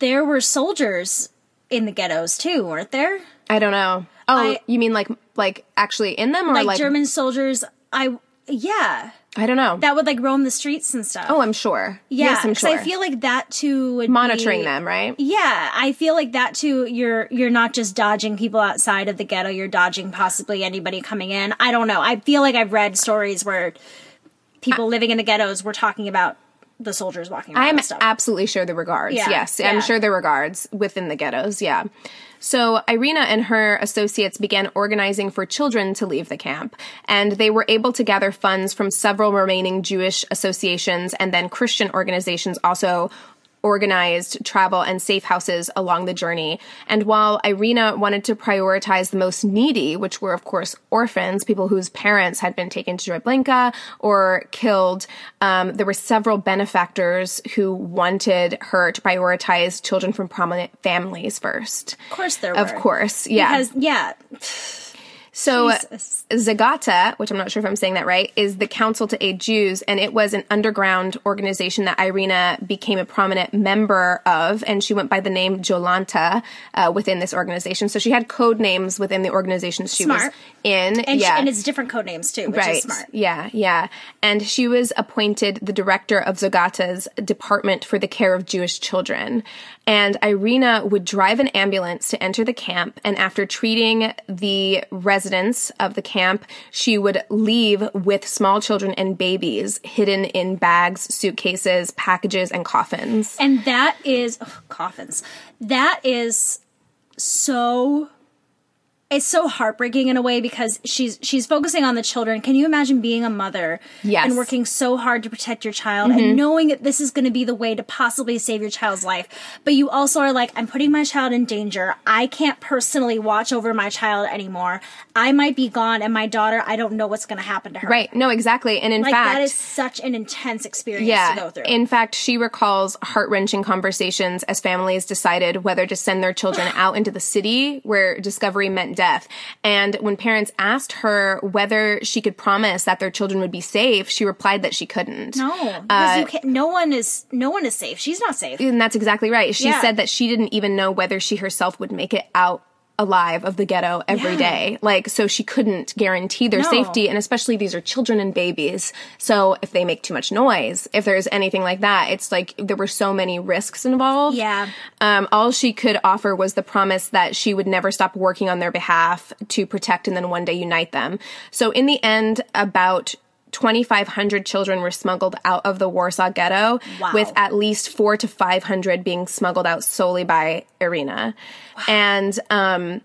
there were soldiers in the ghettos too, weren't there? I don't know. Oh, I- you mean like like actually in them or Like, like, German soldiers. I yeah, I don't know. that would like roam the streets and stuff. oh, I'm sure. yeah, yes, I'm sure. I feel like that too would monitoring be- them, right? Yeah, I feel like that too. You're you're not just dodging people outside of the ghetto. You're dodging possibly anybody coming in. I don't know. I feel like I've read stories where people living in the ghettos were talking about the soldiers walking around. I'm absolutely sure there were guards. Yeah, yes, yeah. I'm sure there were guards within the ghettos. Yeah. So Irena and her associates began organizing for children to leave the camp, and they were able to gather funds from several remaining Jewish associations and then Christian organizations also organized travel and safe houses along the journey. And while Irena wanted to prioritize the most needy, which were, of course, orphans, people whose parents had been taken to Treblinka or killed, um, there were several benefactors who wanted her to prioritize children from prominent families first. Of course there were. Of course, yeah. Because, yeah. So Jesus. Żegota, which I'm not sure if I'm saying that right, is the Council to Aid Jews, and it was an underground organization that Irena became a prominent member of, and she went by the name Jolanta uh, within this organization. So she had code names within the organizations she was in. And, yeah. she, and it's different code names too, which Right. is smart. Yeah, yeah. And she was appointed the director of Żegota's Department for the Care of Jewish Children. And Irena would drive an ambulance to enter the camp. And after treating the residents of the camp, she would leave with small children and babies hidden in bags, suitcases, packages, and coffins. And that is coffins. That is so it's so heartbreaking in a way because she's she's focusing on the children. Can you imagine being a mother Yes. and working so hard to protect your child and mm-hmm. knowing that this is going to be the way to possibly save your child's life, but you also are like, I'm putting my child in danger. I can't personally watch over my child anymore. I might be gone, and my daughter, I don't know what's going to happen to her. Right. No, exactly. And in Like fact, that is such an intense experience yeah. to go through. In fact, she recalls heart wrenching conversations as families decided whether to send their children out into the city where discovery meant death. And when parents asked her whether she could promise that their children would be safe, she replied that she couldn't. no, Uh, because you can't. No one is. No one is safe. She's not safe. And that's exactly right. She Yeah. said that she didn't even know whether she herself would make it out alive of the ghetto every Yeah. day. Like, so she couldn't guarantee their No. safety. And especially these are children and babies. So if they make too much noise, if there's anything like that, it's like there were so many risks involved. Yeah. Um, all she could offer was the promise that she would never stop working on their behalf to protect and then one day unite them. So in the end, about 2,500 children were smuggled out of the Warsaw ghetto, Wow. with at least four to 500 being smuggled out solely by Irena. And, um,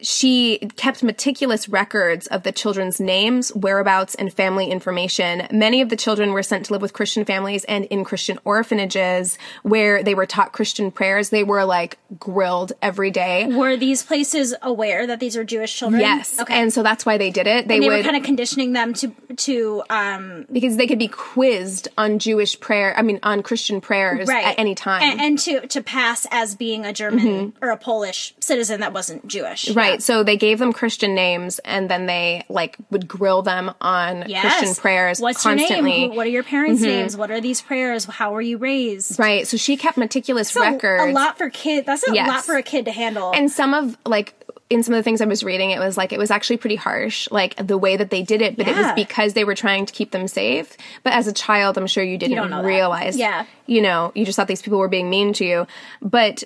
she kept meticulous records of the children's names, whereabouts, and family information. Many of the children were sent to live with Christian families and in Christian orphanages where they were taught Christian prayers. They were like grilled every day. Were these places aware that these are Jewish children? Yes. Okay. And so that's why they did it. They, they would were kind of conditioning them to to um because they could be quizzed on Jewish prayer, I mean on Christian prayers right at any time. Mm-hmm. and, and to to pass as being a German or a Polish citizen that wasn't Jewish. Right. So they gave them Christian names and then they like would grill them on Yes. Christian prayers What's constantly. Mm-hmm. your name? What are your parents' names? What are these prayers? How were you raised? Right. So she kept meticulous So, records. A lot for kids. That's a Yes. lot for a kid to handle. and some of like in some of the things I was reading, it was like it was actually pretty harsh, like the way that they did it. But it was because they were trying to keep them safe. But as a child, I'm sure you didn't don't know that. realize. Yeah. You know, you just thought these people were being mean to you. But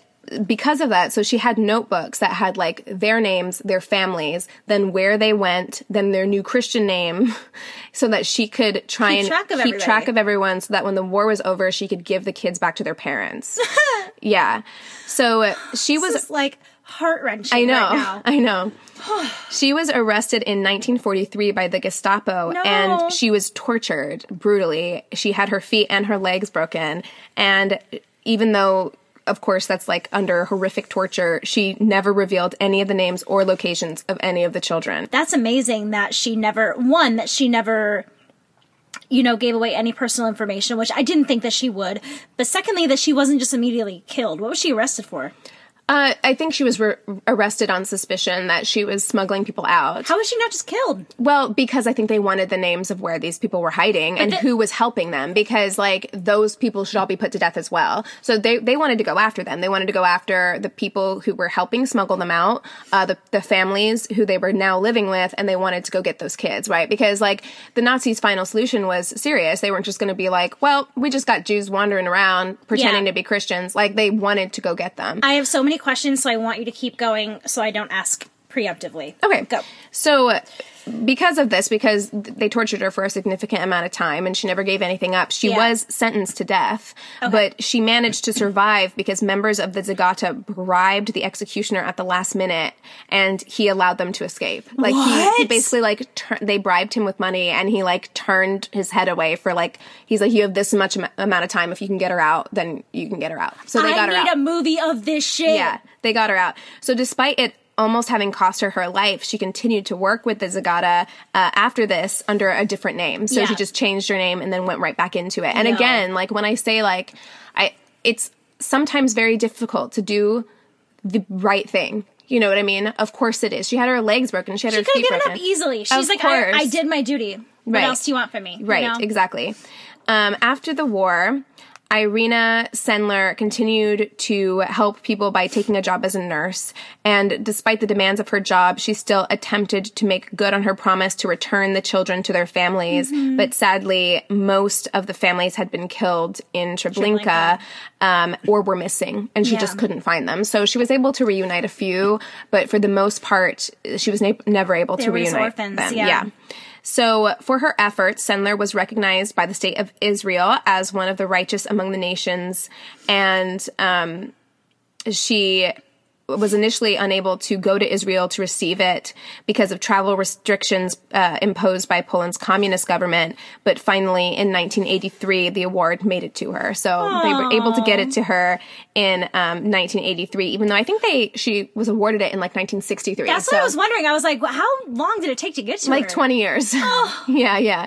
because of that, so she had notebooks that had like their names, their families, then where they went, then their new Christian name, so that she could try Keep and track keep everybody. track of everyone, so that when the war was over, she could give the kids back to their parents. yeah. So uh, she was like heart wrenching. I know. Right now. I know. she was arrested in 1943 by the Gestapo No. and she was tortured brutally. She had her feet and her legs broken. And even though, of course, that's like under horrific torture, she never revealed any of the names or locations of any of the children. That's amazing that she never one that she never you know gave away any personal information, which I didn't think that she would. But secondly, that she wasn't just immediately killed. What was she arrested for? Uh, I think she was re- arrested on suspicion that she was smuggling people out. How was she not just killed? Well, because I think they wanted the names of where these people were hiding and the- who was helping them because like those people should all be put to death as well. So they, they wanted to go after them. They wanted to go after the people who were helping smuggle them out, uh, the, the families who they were now living with, and they wanted to go get those kids, right? Because like the Nazis' final solution was serious. They weren't just going to be like, well, we just got Jews wandering around pretending Yeah. to be Christians. Like they wanted to go get them. I have so many questions, so I want you to keep going so I don't ask preemptively. Okay. Go. So, because of this, because they tortured her for a significant amount of time and she never gave anything up, she Yeah. was sentenced to death. okay. But she managed to survive because members of the Żegota bribed the executioner at the last minute and he allowed them to escape. Like, he, he basically, like, tur- they bribed him with money and he, like, turned his head away for, like, he's like, you have this much am- amount of time. If you can get her out, then you can get her out. So they I got her need out. a movie of this shit. Yeah, they got her out. So despite it almost having cost her her life, she continued to work with the Żegota uh, after this under a different name. So Yeah. she just changed her name and then went right back into it. And No. again, like when I say like, I it's sometimes very difficult to do the right thing. You know what I mean? Of course it is. She had her legs broken. She had She her could have feet given broken. up easily. She's Of like, I, I did my duty. Right? What Right. else do you want from me? You Right, know? exactly. Um, after the war, Irena Sendler continued to help people by taking a job as a nurse. And despite the demands of her job, she still attempted to make good on her promise to return the children to their families. Mm-hmm. But sadly, most of the families had been killed in Treblinka, Treblinka. um, or were missing, and she Yeah. just couldn't find them. So she was able to reunite a few, but for the most part, she was na- never able to reunite orphans, them. yeah. So, for her efforts, Sendler was recognized by the state of Israel as one of the righteous among the nations, and um, she was initially unable to go to Israel to receive it because of travel restrictions uh, imposed by Poland's communist government. But finally, in 1983, the award made it to her. So they were able to get it to her in um, 1983, even though I think they she was awarded it in like 1963. That's so what I was wondering. I was like, how long did it take to get to like her? 20 years. yeah, yeah.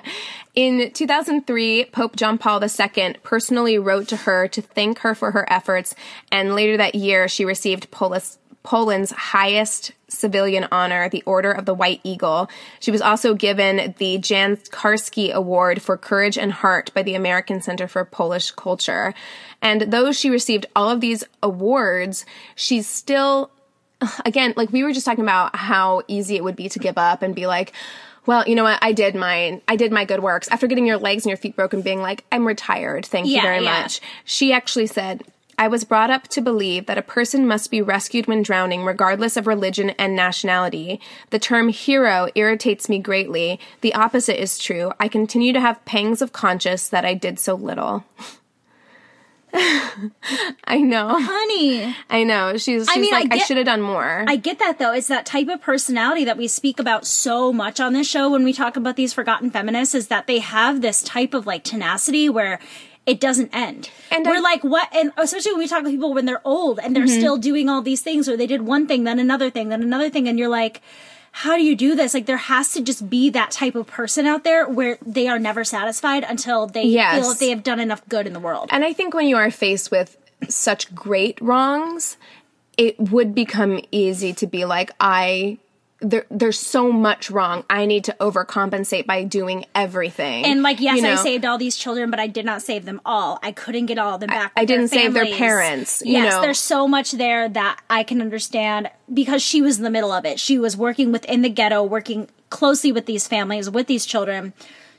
In 2003, Pope John Paul II personally wrote to her to thank her for her efforts, and later that year, she received Polis, Poland's highest civilian honor, the Order of the White Eagle. She was also given the Jan Karski Award for Courage and Heart by the American Center for Polish Culture. And though she received all of these awards, she's still again, like we were just talking about how easy it would be to give up and be like, well, you know what? I did mine. I did my good works. After getting your legs and your feet broken, being like, I'm retired. Thank you very yeah. much. She actually said, I was brought up to believe that a person must be rescued when drowning, regardless of religion and nationality. The term hero irritates me greatly. The opposite is true. I continue to have pangs of conscience that I did so little. I know. Honey, I know. She's, she's mean, I like, I, get- should have done more. I get that though. It's that type of personality that we speak about so much on this show when we talk about these forgotten feminists is that they have this type of like tenacity where it doesn't end. And we're I- like, what? And especially when we talk to people when they're old and they're mm-hmm. still doing all these things, or they did one thing, then another thing, then another thing, and you're like, how do you do this? Like, there has to just be that type of person out there where they are never satisfied until they Yes. feel that they have done enough good in the world. And I think when you are faced with such great wrongs, it would become easy to be like, I. There, there's so much wrong. I need to overcompensate by doing everything. And like, yes, You I saved all these children, but I did not save them all. I couldn't get all of them back. I with didn't save their parents, you yes, know. there's so much there that I can understand because she was in the middle of it. She was working within the ghetto, working closely with these families, with these children,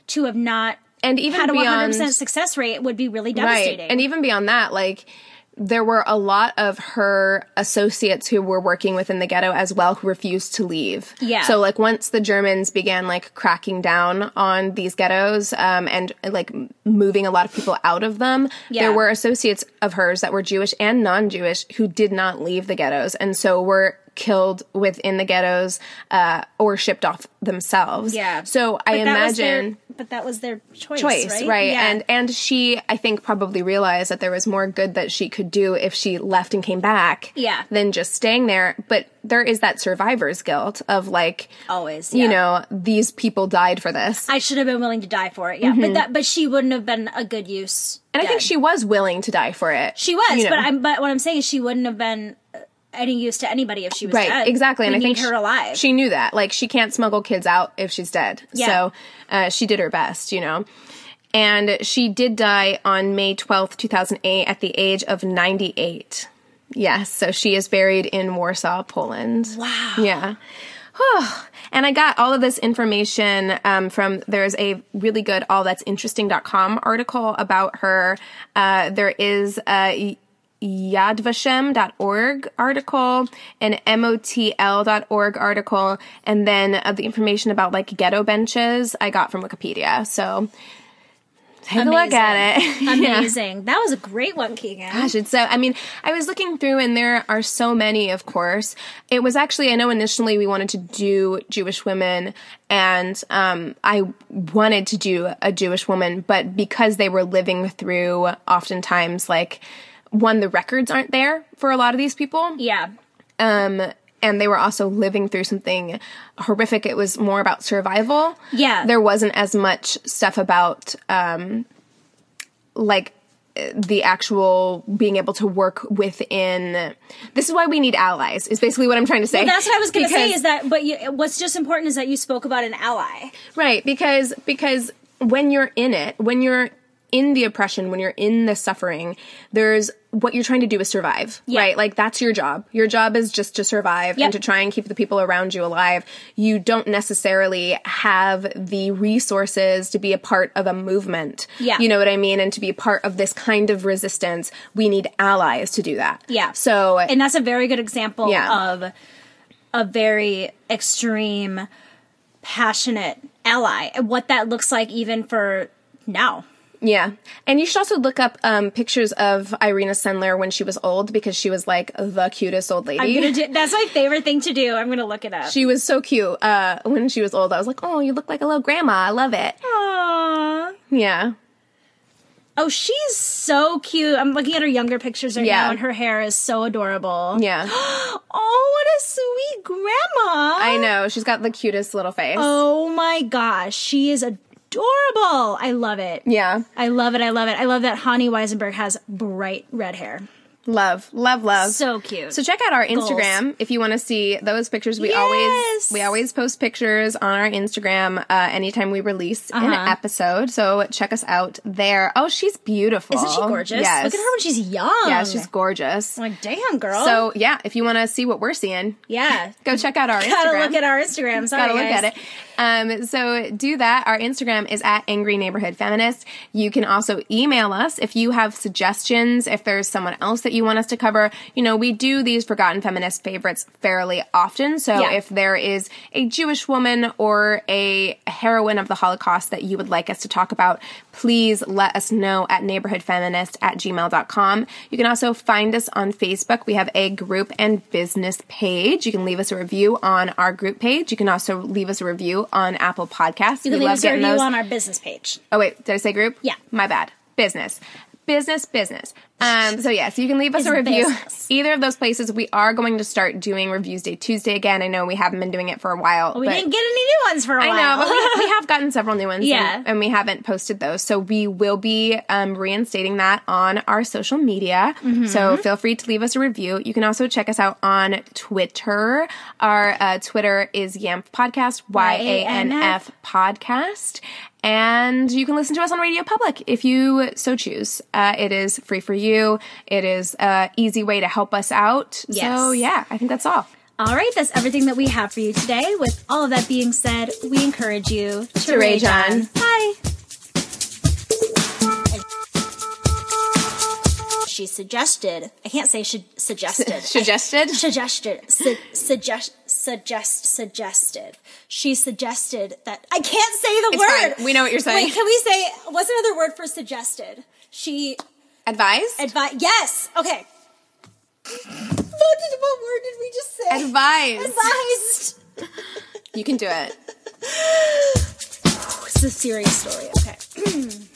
to have not And even had a beyond 100% success rate would be really right, devastating. and even beyond that, like there were a lot of her associates who were working within the ghetto as well who refused to leave. Yeah. So like once the Germans began like cracking down on these ghettos um, and like moving a lot of people out of them, Yeah. there were associates of hers that were Jewish and non-Jewish who did not leave the ghettos and so were killed within the ghettos uh, or shipped off themselves. yeah. So I But that was their- imagine but that was their choice, choice, right? right? Yeah. And and she, I think, probably realized that there was more good that she could do if she left and came back, Yeah. than just staying there. But there is that survivor's guilt of like, always, you know, these people died for this, I should have been willing to die for it. Yeah, but mm-hmm. that, but she wouldn't have been a good use. and I think she was willing to die for it. She was, you know. but I'm but what I'm saying is she wouldn't have been any use to anybody if she was right, dead. exactly. We and I think her she- alive. She knew that, like, she can't smuggle kids out if she's dead. Yeah. So uh, she did her best, you know. And she did die on May 12th, 2008, at the age of 98. Yes, so she is buried in Warsaw, Poland. Wow. Yeah. And I got all of this information um, from there's a really good all that's interesting.com article about her. Uh, there is uh, yadvashem.org article, an motl.org article, and then uh, the information about like ghetto benches I got from Wikipedia. So take a look at it. Yeah. Amazing. That was a great one, Keegan. Gosh, it's so. I mean, I was looking through, and there are so many. Of course, it was actually. I know initially we wanted to do Jewish women, and um, I wanted to do a Jewish woman, but because they were living through, oftentimes, like one, the records aren't there for a lot of these people, Yeah. um, and they were also living through something horrific. It was more about survival. Yeah. there wasn't as much stuff about um, like the actual being able to work within. This is why we need allies. Is basically what I'm trying to say. That's what I was going to say is that, but you, what's just important is that you spoke about an ally. Right, because because when you're in it, when you're in the oppression, when you're in the suffering, there's what you're trying to do is survive, Yeah. right? Like that's your job. Your job is just to survive Yep. and to try and keep the people around you alive. You don't necessarily have the resources to be a part of a movement. Yeah. You know what I mean? And to be a part of this kind of resistance, we need allies to do that. Yeah. So And that's a very good example Yeah. of a very extreme, passionate ally. What that looks like even for now. Yeah. And you should also look up um, pictures of Irena Sendler when she was old because she was like the cutest old lady. I'm gonna do, that's my favorite thing to do. I'm gonna look it up. she was so cute uh, when she was old. I was like, oh, you look like a little grandma. I love it. Aww. Yeah. Oh, she's so cute. I'm looking at her younger pictures right Yeah. now, and her hair is so adorable. Yeah. Oh, what a sweet grandma. I know. She's got the cutest little face. Oh my gosh, she is adorable. I love it. Yeah. I love it. I love it. I love that Hanni Weissenberg has bright red hair. Love. Love, love. So cute. So check out our Instagram if you want to see those pictures. We always we always post pictures on our Instagram uh, anytime we release an Uh-huh. episode. So check us out there. Oh, she's beautiful. Isn't she gorgeous? Yes. Look at her when she's young. Yeah, she's gorgeous. I'm like, damn, girl. So yeah, if you want to see what we're seeing, yeah. go check out our Gotta Instagram. look at our Instagram. Sorry, Gotta look guys. at it. Um, so do that. Our Instagram is at Angry Neighborhood Feminist. You can also email us if you have suggestions, if there's someone else that you want us to cover. You know, we do these Forgotten Feminist favorites fairly often. So Yeah. if there is a Jewish woman or a heroine of the Holocaust that you would like us to talk about, please let us know at neighborhoodfeminist at gmail.com. You can also find us on Facebook. We have a group and business page. You can leave us a review on our group page. You can also leave us a review on Apple Podcasts. You can leave us a review on our business page. Oh wait, did I say group? Yeah. My bad. Business. Business, business. Um, so yes, you can leave us It's a review. business. Either of those places. We are going to start doing reviews day Tuesday again. I know we haven't been doing it for a while. We but didn't get any new ones for a I while. I know, but we, we have gotten several new ones. Yeah. And, and we haven't posted those. So we will be um, reinstating that on our social media. Mm-hmm. So feel free to leave us a review. You can also check us out on Twitter. Our uh, Twitter is Yamf Podcast, Y A N F Podcast. And you can listen to us on Radio Public if you so choose. Uh, it is free for you. It is an easy way to help us out. So, yeah, I think that's all. All right, that's everything that we have for you today. With all of that being said, we encourage you to, To rage on. Bye. She suggested. I can't say she suggested. Suggested? suggested. Su- suggest. Suggest. Suggested. She suggested that I can't say the It's word. fine. We know what you're saying. Wait, can we say what's another word for suggested? She Advised? advised. Yes. Okay. What, did, what word did we just say? Advised. Advised. You can do it. It's a serious story. Okay.